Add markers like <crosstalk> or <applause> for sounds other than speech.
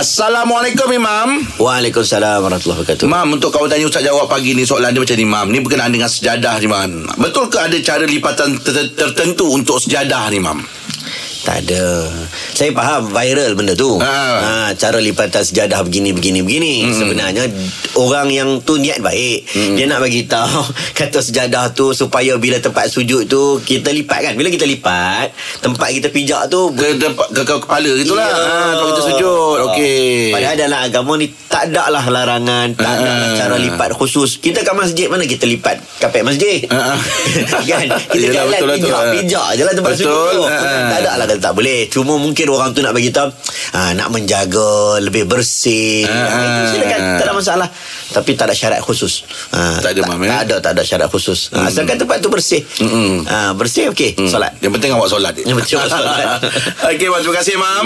Assalamualaikum Imam Waalaikumsalam warahmatullahi wabarakatuh. Imam untuk kawan tanya Ustaz jawab pagi ni Soalan dia macam ni Imam Ni berkenaan dengan sejadah ni Imam Betul ke ada cara lipatan ter- tertentu Untuk sejadah ni Imam Tak ada. Saya faham viral benda tu. Ha. Ha. cara lipatan sejadah begini begini begini. Hmm. Sebenarnya orang yang tu niat baik. Hmm. Dia nak bagi tahu <laughs> kata sejadah tu supaya bila tempat sujud tu kita lipat kan. Bila kita lipat, tempat kita pijak tu Ke, ke, ke, ke kepala gitulah Ya. ha, Kalau kita dalam agama ni tak ada lah larangan, tak ada lah Ah. cara lipat khusus. Kita kat masjid mana kita lipat kapet masjid? Ah, ah. <laughs> kan? Kita Yelah, jalan betul lah pijak, Ah. pijak je lah tempat Betul. sujud tu. Ah. Tak ada lah kata tak boleh. Cuma mungkin orang tu nak bagi tahu ah, nak menjaga lebih bersih. Ah. Ah. Silakan, tak ada masalah. Tapi tak ada syarat khusus. Ah, Tak ada, tak, Mam, ya? tak ada, tak ada syarat khusus. Ah, asalkan tempat tu bersih. Mm-mm. Ah, bersih okey, solat. Yang penting awak solat Yang penting awak solat. <laughs> Okey terima kasih Imam